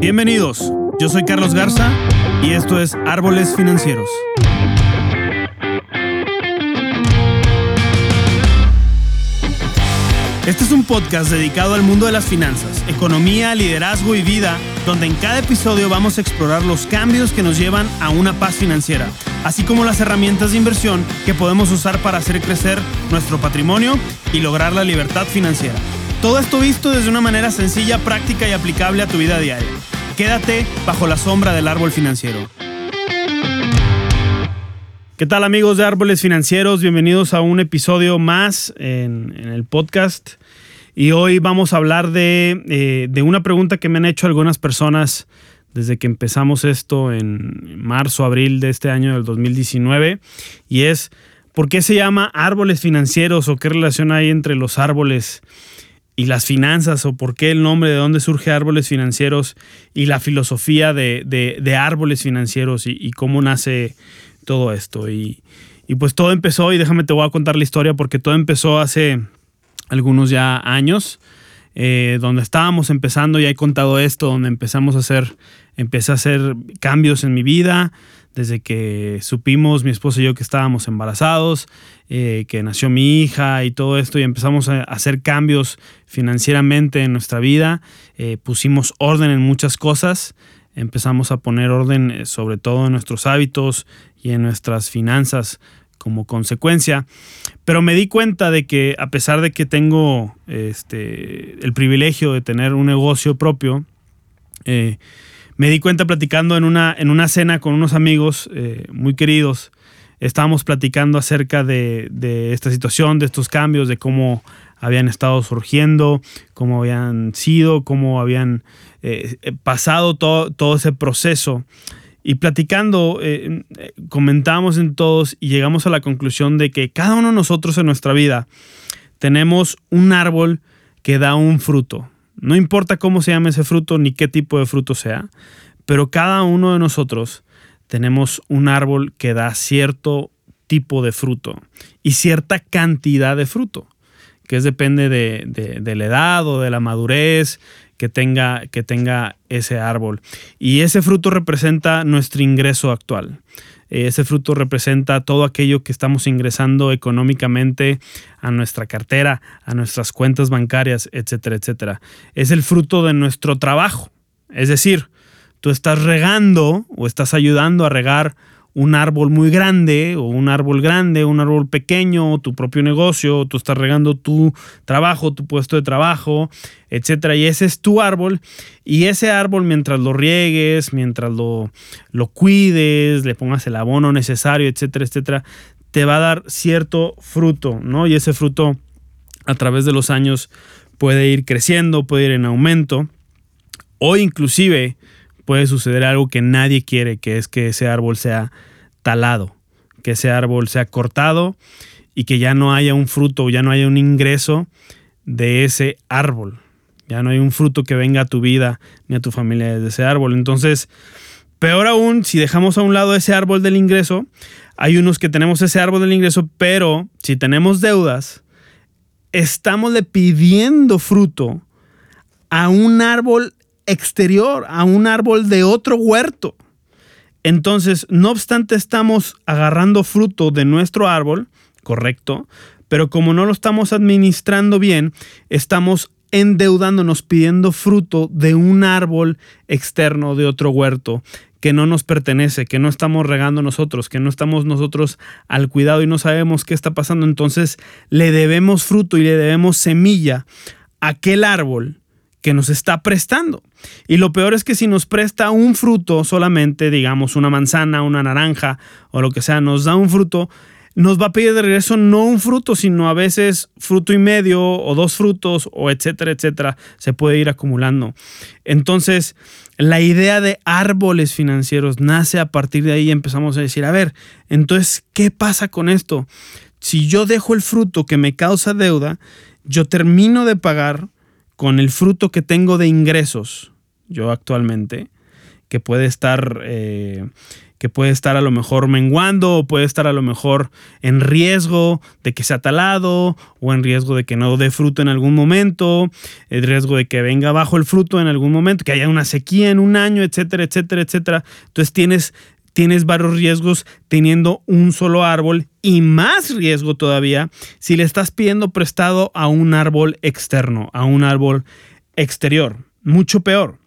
Bienvenidos, yo soy Carlos Garza y esto es Árboles Financieros. Este es un podcast dedicado al mundo de las finanzas, economía, liderazgo y vida, donde en cada episodio vamos a explorar los cambios que nos llevan a una paz financiera, así como las herramientas de inversión que podemos usar para hacer crecer nuestro patrimonio y lograr la libertad financiera. Todo esto visto desde una manera sencilla, práctica y aplicable a tu vida diaria. Quédate bajo la sombra del árbol financiero. ¿Qué tal amigos de Árboles Financieros? Bienvenidos a un episodio más en, el podcast. Y hoy vamos a hablar de, eh, de, una pregunta que me han hecho algunas personas desde que empezamos esto en marzo, abril de este año del 2019. Y es, ¿por qué se llama árboles financieros o qué relación hay entre los árboles y las finanzas o por qué el nombre, de dónde surge árboles financieros y la filosofía de, árboles financieros y, cómo nace todo esto. Y, pues todo empezó, y déjame te voy a contar la historia porque todo empezó hace algunos ya años, eh, donde estábamos empezando, ya he contado esto, donde empezamos a hacer, empecé a hacer cambios en mi vida, desde que supimos mi esposo y yo que estábamos embarazados, eh, que nació mi hija y todo esto, y empezamos a hacer cambios financieramente en nuestra vida, eh, pusimos orden en muchas cosas, empezamos a poner orden eh, sobre todo en nuestros hábitos y en nuestras finanzas como consecuencia. Pero me di cuenta de que a pesar de que tengo este, el privilegio de tener un negocio propio, me di cuenta platicando en una, en una cena con unos amigos eh, muy queridos. Estábamos platicando acerca de, esta situación, de estos cambios, de cómo habían estado surgiendo, cómo habían sido, cómo habían eh, pasado todo, todo, ese proceso. Y platicando, eh, comentamos en todos y llegamos a la conclusión de que cada uno de nosotros en nuestra vida tenemos un árbol que da un fruto. No importa cómo se llame ese fruto ni qué tipo de fruto sea, pero cada uno de nosotros tenemos un árbol que da cierto tipo de fruto y cierta cantidad de fruto, que es, depende de, la edad o de la madurez que tenga, que tenga ese árbol. Y ese fruto representa nuestro ingreso actual. Ese fruto representa todo aquello que estamos ingresando económicamente a nuestra cartera, a nuestras cuentas bancarias, etcétera, etcétera. Es el fruto de nuestro trabajo. Es decir, tú estás regando o estás ayudando a regar un árbol muy grande o un árbol grande, un árbol pequeño, tu propio negocio, tú estás regando tu trabajo, tu puesto de trabajo, etcétera, y ese es tu árbol y ese árbol mientras lo riegues, mientras lo, lo cuides, le pongas el abono necesario, etcétera, etcétera, te va a dar cierto fruto, ¿no? Y ese fruto a través de los años puede ir creciendo, puede ir en aumento o inclusive puede suceder algo que nadie quiere, que es que ese árbol sea talado, que ese árbol sea cortado y que ya no haya un fruto, ya no haya un ingreso de ese árbol. Ya no hay un fruto que venga a tu vida ni a tu familia desde ese árbol. Entonces, peor aún, si dejamos a un lado ese árbol del ingreso, hay unos que tenemos ese árbol del ingreso, pero si tenemos deudas, estamos le pidiendo fruto a un árbol exterior, a un árbol de otro huerto. Entonces, no obstante, estamos agarrando fruto de nuestro árbol, correcto, pero como no lo estamos administrando bien, estamos endeudándonos pidiendo fruto de un árbol externo de otro huerto que no nos pertenece, que no estamos regando nosotros, que no estamos nosotros al cuidado y no sabemos qué está pasando. Entonces le debemos fruto y le debemos semilla a aquel árbol que nos está prestando. Y lo peor es que si nos presta un fruto solamente, digamos una manzana, una naranja o lo que sea, nos da un fruto, nos va a pedir de regreso no un fruto, sino a veces fruto y medio o dos frutos o etcétera, etcétera, se puede ir acumulando. Entonces, la idea de árboles financieros nace a partir de ahí y empezamos a decir, a ver, entonces, ¿qué pasa con esto? Si yo dejo el fruto que me causa deuda, yo termino de pagar con el fruto que tengo de ingresos, yo actualmente, que puede estar, eh, que puede estar a lo mejor menguando o puede estar a lo mejor en riesgo de que sea talado o en riesgo de que no dé fruto en algún momento, el riesgo de que venga bajo el fruto en algún momento, que haya una sequía en un año, etcétera, etcétera, etcétera. Entonces tienes tienes varios riesgos teniendo un solo árbol y más riesgo todavía si le estás pidiendo prestado a un árbol externo, a un árbol exterior. Mucho peor.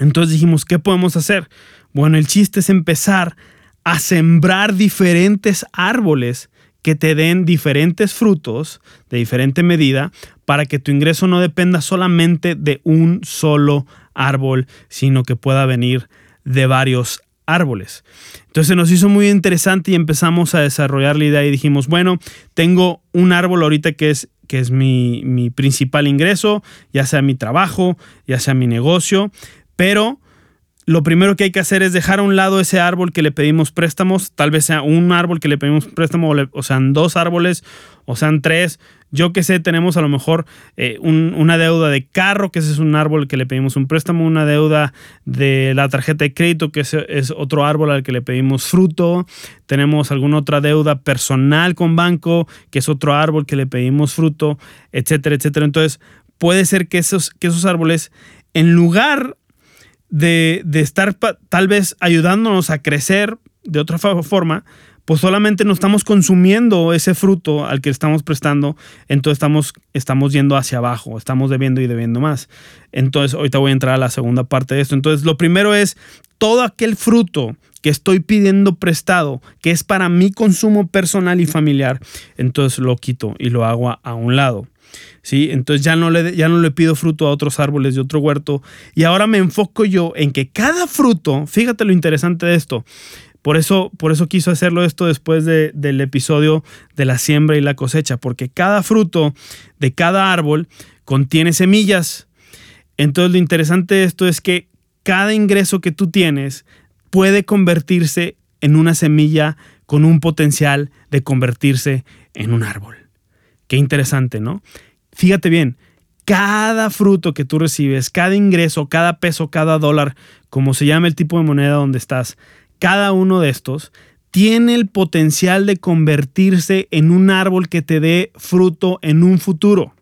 Entonces dijimos, ¿qué podemos hacer? Bueno, el chiste es empezar a sembrar diferentes árboles que te den diferentes frutos de diferente medida para que tu ingreso no dependa solamente de un solo árbol, sino que pueda venir de varios árboles. Entonces nos hizo muy interesante y empezamos a desarrollar la idea y dijimos, bueno, tengo un árbol ahorita que es, que es mi, mi principal ingreso, ya sea mi trabajo, ya sea mi negocio, pero lo primero que hay que hacer es dejar a un lado ese árbol que le pedimos préstamos, tal vez sea un árbol que le pedimos préstamo, o sean dos árboles, o sean tres. Yo que sé, tenemos a lo mejor eh, una deuda de carro, que ese es un árbol que le pedimos un préstamo, una deuda de la tarjeta de crédito, que es otro árbol al que le pedimos fruto. Tenemos alguna otra deuda personal con banco, que es otro árbol que le pedimos fruto, etcétera, etcétera. Entonces, puede ser que esos, que esos árboles, en lugar de, estar tal vez ayudándonos a crecer de otra forma, pues solamente no estamos consumiendo ese fruto al que estamos prestando, entonces estamos, estamos yendo hacia abajo, estamos debiendo y debiendo más. Entonces, ahorita voy a entrar a la segunda parte de esto. Entonces, lo primero es todo aquel fruto que estoy pidiendo prestado, que es para mi consumo personal y familiar, entonces lo quito y lo hago a un lado. ¿sí? Entonces ya no, le, ya no le pido fruto a otros árboles de otro huerto. Y ahora me enfoco yo en que cada fruto, fíjate lo interesante de esto, por eso, por eso quiso hacerlo esto después del episodio de la siembra y la cosecha, porque cada fruto de cada árbol contiene semillas. Entonces lo interesante de esto es que cada ingreso que tú tienes puede convertirse en una semilla con un potencial de convertirse en un árbol. Qué interesante, ¿no? Fíjate bien, cada fruto que tú recibes, cada ingreso, cada peso, cada dólar, como se llama el tipo de moneda donde estás, cada uno de estos tiene el potencial de convertirse en un árbol que te dé fruto en un futuro.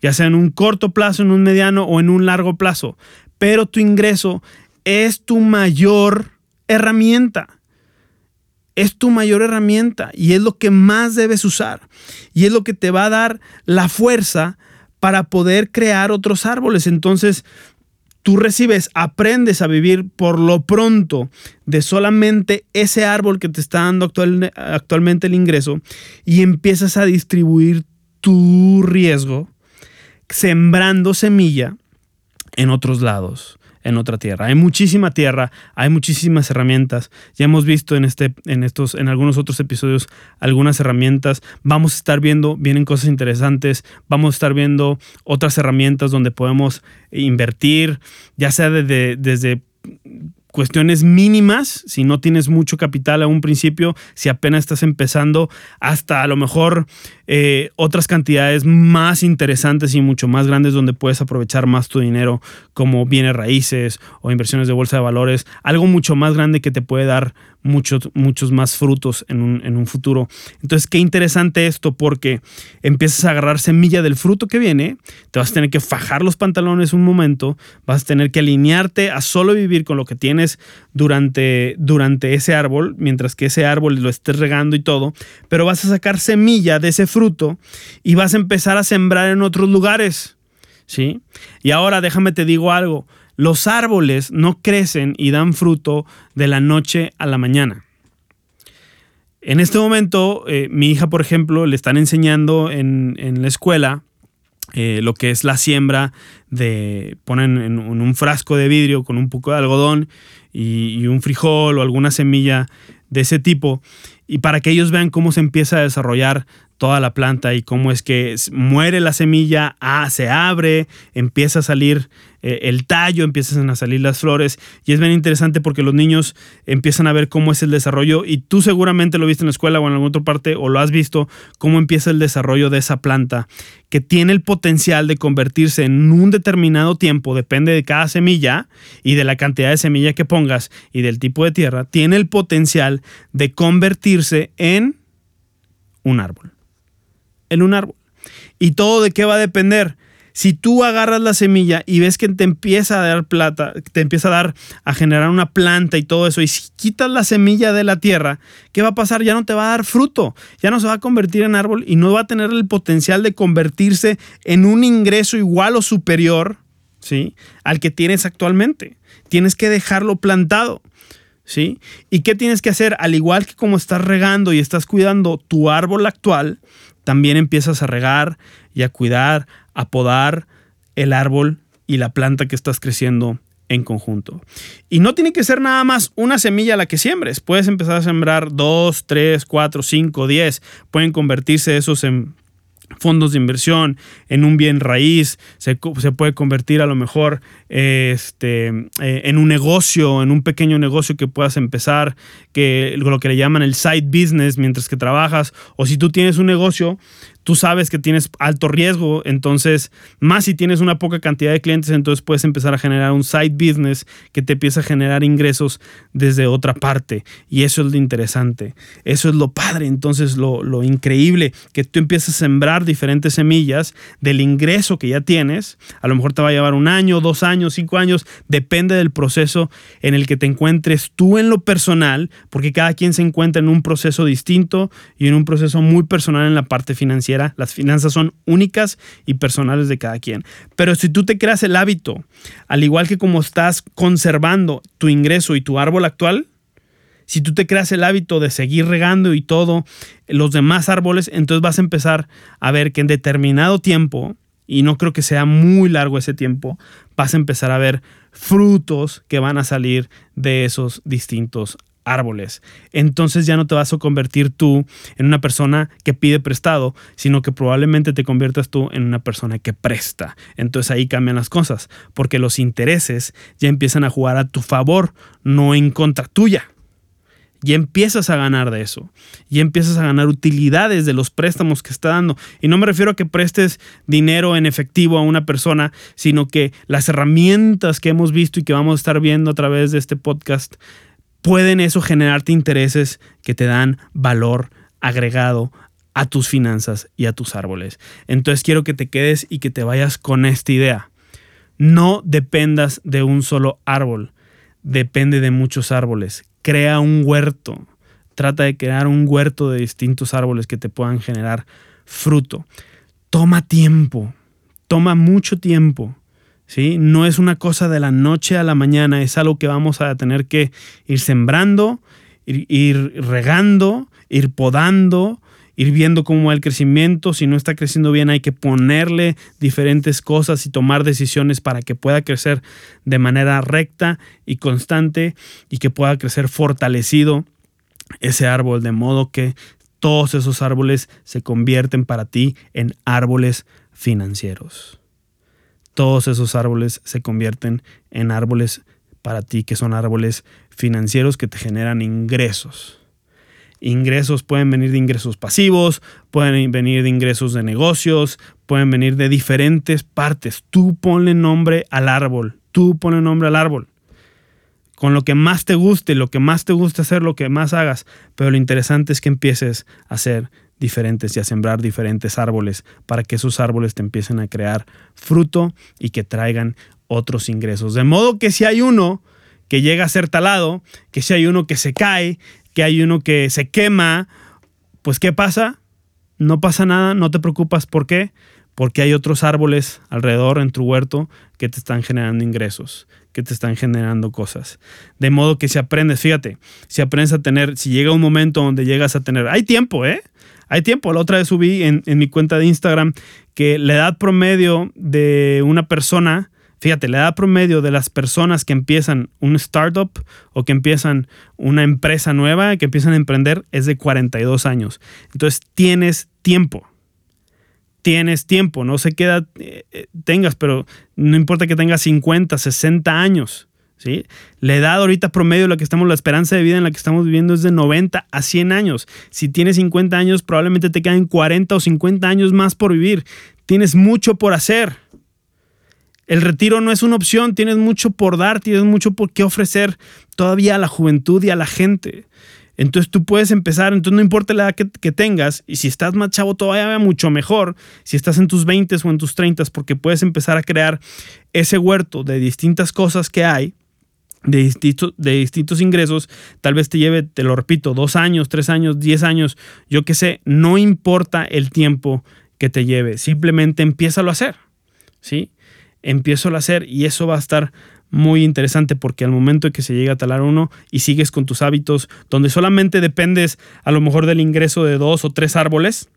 Ya sea en un corto plazo, en un mediano o en un largo plazo. Pero tu ingreso es tu mayor herramienta es tu mayor herramienta y es lo que más debes usar. Y es lo que te va a dar la fuerza para poder crear otros árboles. Entonces, tú recibes, aprendes a vivir por lo pronto de solamente ese árbol que te está dando actualmente el ingreso y empiezas a distribuir tu riesgo sembrando semilla en otros lados en otra tierra. Hay muchísima tierra, hay muchísimas herramientas. Ya hemos visto en este, en estos, en algunos otros episodios algunas herramientas. Vamos a estar viendo, vienen cosas interesantes. Vamos a estar viendo otras herramientas donde podemos invertir, ya sea desde, desde cuestiones mínimas, si no tienes mucho capital a un principio, si apenas estás empezando, hasta a lo mejor eh, otras cantidades más interesantes y mucho más grandes donde puedes aprovechar más tu dinero, como bienes raíces o inversiones de bolsa de valores, algo mucho más grande que te puede dar muchos, muchos más frutos en un, en un futuro. Entonces, qué interesante esto porque empiezas a agarrar semilla del fruto que viene, te vas a tener que fajar los pantalones un momento, vas a tener que alinearte a solo vivir con lo que tienes durante, durante ese árbol, mientras que ese árbol lo estés regando y todo, pero vas a sacar semilla de ese fruto y vas a empezar a sembrar en otros lugares. ¿Sí? Y ahora déjame te digo algo, los árboles no crecen y dan fruto de la noche a la mañana. En este momento, eh, mi hija, por ejemplo, le están enseñando en, la escuela eh, lo que es la siembra de, ponen en, un frasco de vidrio con un poco de algodón y, un frijol o alguna semilla de ese tipo, y para que ellos vean cómo se empieza a desarrollar toda la planta y cómo es que muere la semilla, ah, se abre, empieza a salir eh, el tallo, empiezan a salir las flores y es bien interesante porque los niños empiezan a ver cómo es el desarrollo y tú seguramente lo viste en la escuela o en alguna otra parte o lo has visto, cómo empieza el desarrollo de esa planta que tiene el potencial de convertirse en un determinado tiempo, depende de cada semilla y de la cantidad de semilla que pongas y del tipo de tierra, tiene el potencial de convertirse en un árbol. En un árbol. ¿Y todo de qué va a depender? Si tú agarras la semilla y ves que te empieza a dar plata, te empieza a dar a generar una planta y todo eso, y si quitas la semilla de la tierra, ¿qué va a pasar? Ya no te va a dar fruto, ya no se va a convertir en árbol y no va a tener el potencial de convertirse en un ingreso igual o superior, ¿sí? Al que tienes actualmente. Tienes que dejarlo plantado. ¿Sí? ¿Y qué tienes que hacer? Al igual que como estás regando y estás cuidando tu árbol actual, también empiezas a regar y a cuidar, a podar el árbol y la planta que estás creciendo en conjunto. Y no tiene que ser nada más una semilla la que siembres. Puedes empezar a sembrar dos, tres, cuatro, cinco, diez. Pueden convertirse esos en fondos de inversión, en un bien raíz, se, puede convertir a lo mejor este, eh, en un negocio, en un pequeño negocio que puedas empezar, que lo que le llaman el side business mientras que trabajas, o si tú tienes un negocio, tú sabes que tienes alto riesgo, entonces, más si tienes una poca cantidad de clientes, entonces puedes empezar a generar un side business que te empieza a generar ingresos desde otra parte. Y eso es lo interesante, eso es lo padre, entonces lo, lo increíble, que tú empiezas a sembrar diferentes semillas del ingreso que ya tienes, a lo mejor te va a llevar un año, dos años, cinco años, depende del proceso en el que te encuentres tú en lo personal, porque cada quien se encuentra en un proceso distinto y en un proceso muy personal en la parte financiera las finanzas son únicas y personales de cada quien. Pero si tú te creas el hábito, al igual que como estás conservando tu ingreso y tu árbol actual, si tú te creas el hábito de seguir regando y todo los demás árboles, entonces vas a empezar a ver que en determinado tiempo, y no creo que sea muy largo ese tiempo, vas a empezar a ver frutos que van a salir de esos distintos árboles. Entonces ya no te vas a convertir tú en una persona que pide prestado, sino que probablemente te conviertas tú en una persona que presta. Entonces ahí cambian las cosas, porque los intereses ya empiezan a jugar a tu favor, no en contra tuya. Y empiezas a ganar de eso. Y empiezas a ganar utilidades de los préstamos que está dando. Y no me refiero a que prestes dinero en efectivo a una persona, sino que las herramientas que hemos visto y que vamos a estar viendo a través de este podcast pueden eso generarte intereses que te dan valor agregado a tus finanzas y a tus árboles. Entonces quiero que te quedes y que te vayas con esta idea. No dependas de un solo árbol, depende de muchos árboles. Crea un huerto. Trata de crear un huerto de distintos árboles que te puedan generar fruto. Toma tiempo, toma mucho tiempo. No es una cosa de la noche a la mañana, es algo que vamos a tener que ir sembrando, ir, regando, ir podando, ir viendo cómo va el crecimiento. Si no está creciendo bien, hay que ponerle diferentes cosas y tomar decisiones para que pueda crecer de manera recta y constante y que pueda crecer fortalecido ese árbol, de modo que todos esos árboles se convierten para ti en árboles financieros todos esos árboles se convierten en árboles para ti, que son árboles financieros que te generan ingresos. Ingresos pueden venir de ingresos pasivos, pueden venir de ingresos de negocios, pueden venir de diferentes partes. Tú ponle nombre al árbol, tú ponle nombre al árbol. Con lo que más te guste, lo que más te guste hacer, lo que más hagas. Pero lo interesante es que empieces a hacer diferentes y a sembrar diferentes árboles para que esos árboles te empiecen a crear fruto y que traigan otros ingresos. De modo que si hay uno que llega a ser talado, que si hay uno que se cae, que hay uno que se quema, pues ¿qué pasa? No pasa nada, no te preocupas. ¿Por qué? Porque hay otros árboles alrededor en tu huerto que te están generando ingresos, que te están generando cosas. De modo que si aprendes, fíjate, si aprendes a tener, si llega un momento donde llegas a tener, hay tiempo, ¿eh? Hay tiempo, la otra vez subí en, mi cuenta de Instagram que la edad promedio de una persona Fíjate, la edad promedio de las personas que empiezan un startup o que empiezan una empresa nueva, que empiezan a emprender, es de 42 años. Entonces tienes tiempo. Tienes tiempo. No sé qué edad eh, eh, tengas, pero no importa que tengas 50, 60 años. ¿Sí? La edad ahorita promedio la que estamos, la esperanza de vida en la que estamos viviendo es de 90 a 100 años. Si tienes 50 años, probablemente te quedan 40 o 50 años más por vivir. Tienes mucho por hacer. El retiro no es una opción, tienes mucho por dar, tienes mucho por qué ofrecer todavía a la juventud y a la gente. Entonces tú puedes empezar, entonces no importa la edad que, tengas, y si estás más chavo todavía mucho mejor, si estás en tus 20 o en tus 30, porque puedes empezar a crear ese huerto de distintas cosas que hay, de, distintos, ingresos, tal vez te lleve, te lo repito, dos años, tres años, diez años, yo qué sé, no importa el tiempo que te lleve, simplemente empieza a hacer, ¿sí? empiezo a hacer y eso va a estar muy interesante porque al momento que se llega a talar uno y sigues con tus hábitos donde solamente dependes a lo mejor del ingreso de dos o tres árboles,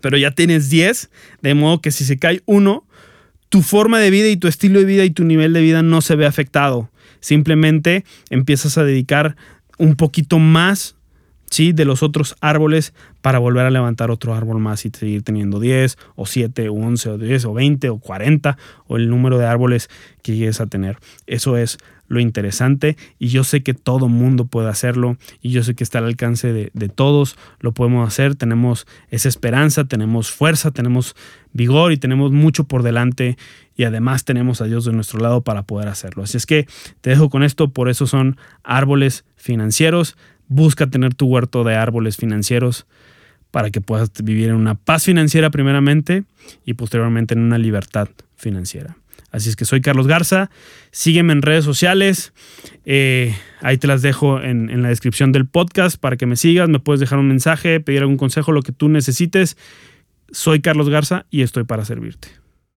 pero ya tienes diez, de modo que si se cae uno, tu forma de vida y tu estilo de vida y tu nivel de vida no se ve afectado. Simplemente empiezas a dedicar un poquito más ¿sí? de los otros árboles para volver a levantar otro árbol más y seguir teniendo 10 o 7 o 11 o 10 o 20 o 40 o el número de árboles que llegues a tener. Eso es lo interesante y yo sé que todo mundo puede hacerlo y yo sé que está al alcance de, de, todos, lo podemos hacer, tenemos esa esperanza, tenemos fuerza, tenemos vigor y tenemos mucho por delante y además tenemos a Dios de nuestro lado para poder hacerlo. Así es que te dejo con esto, por eso son árboles financieros, busca tener tu huerto de árboles financieros para que puedas vivir en una paz financiera primeramente y posteriormente en una libertad financiera. Así es que soy Carlos Garza, sígueme en redes sociales, eh, ahí te las dejo en, en la descripción del podcast para que me sigas, me puedes dejar un mensaje, pedir algún consejo, lo que tú necesites. Soy Carlos Garza y estoy para servirte.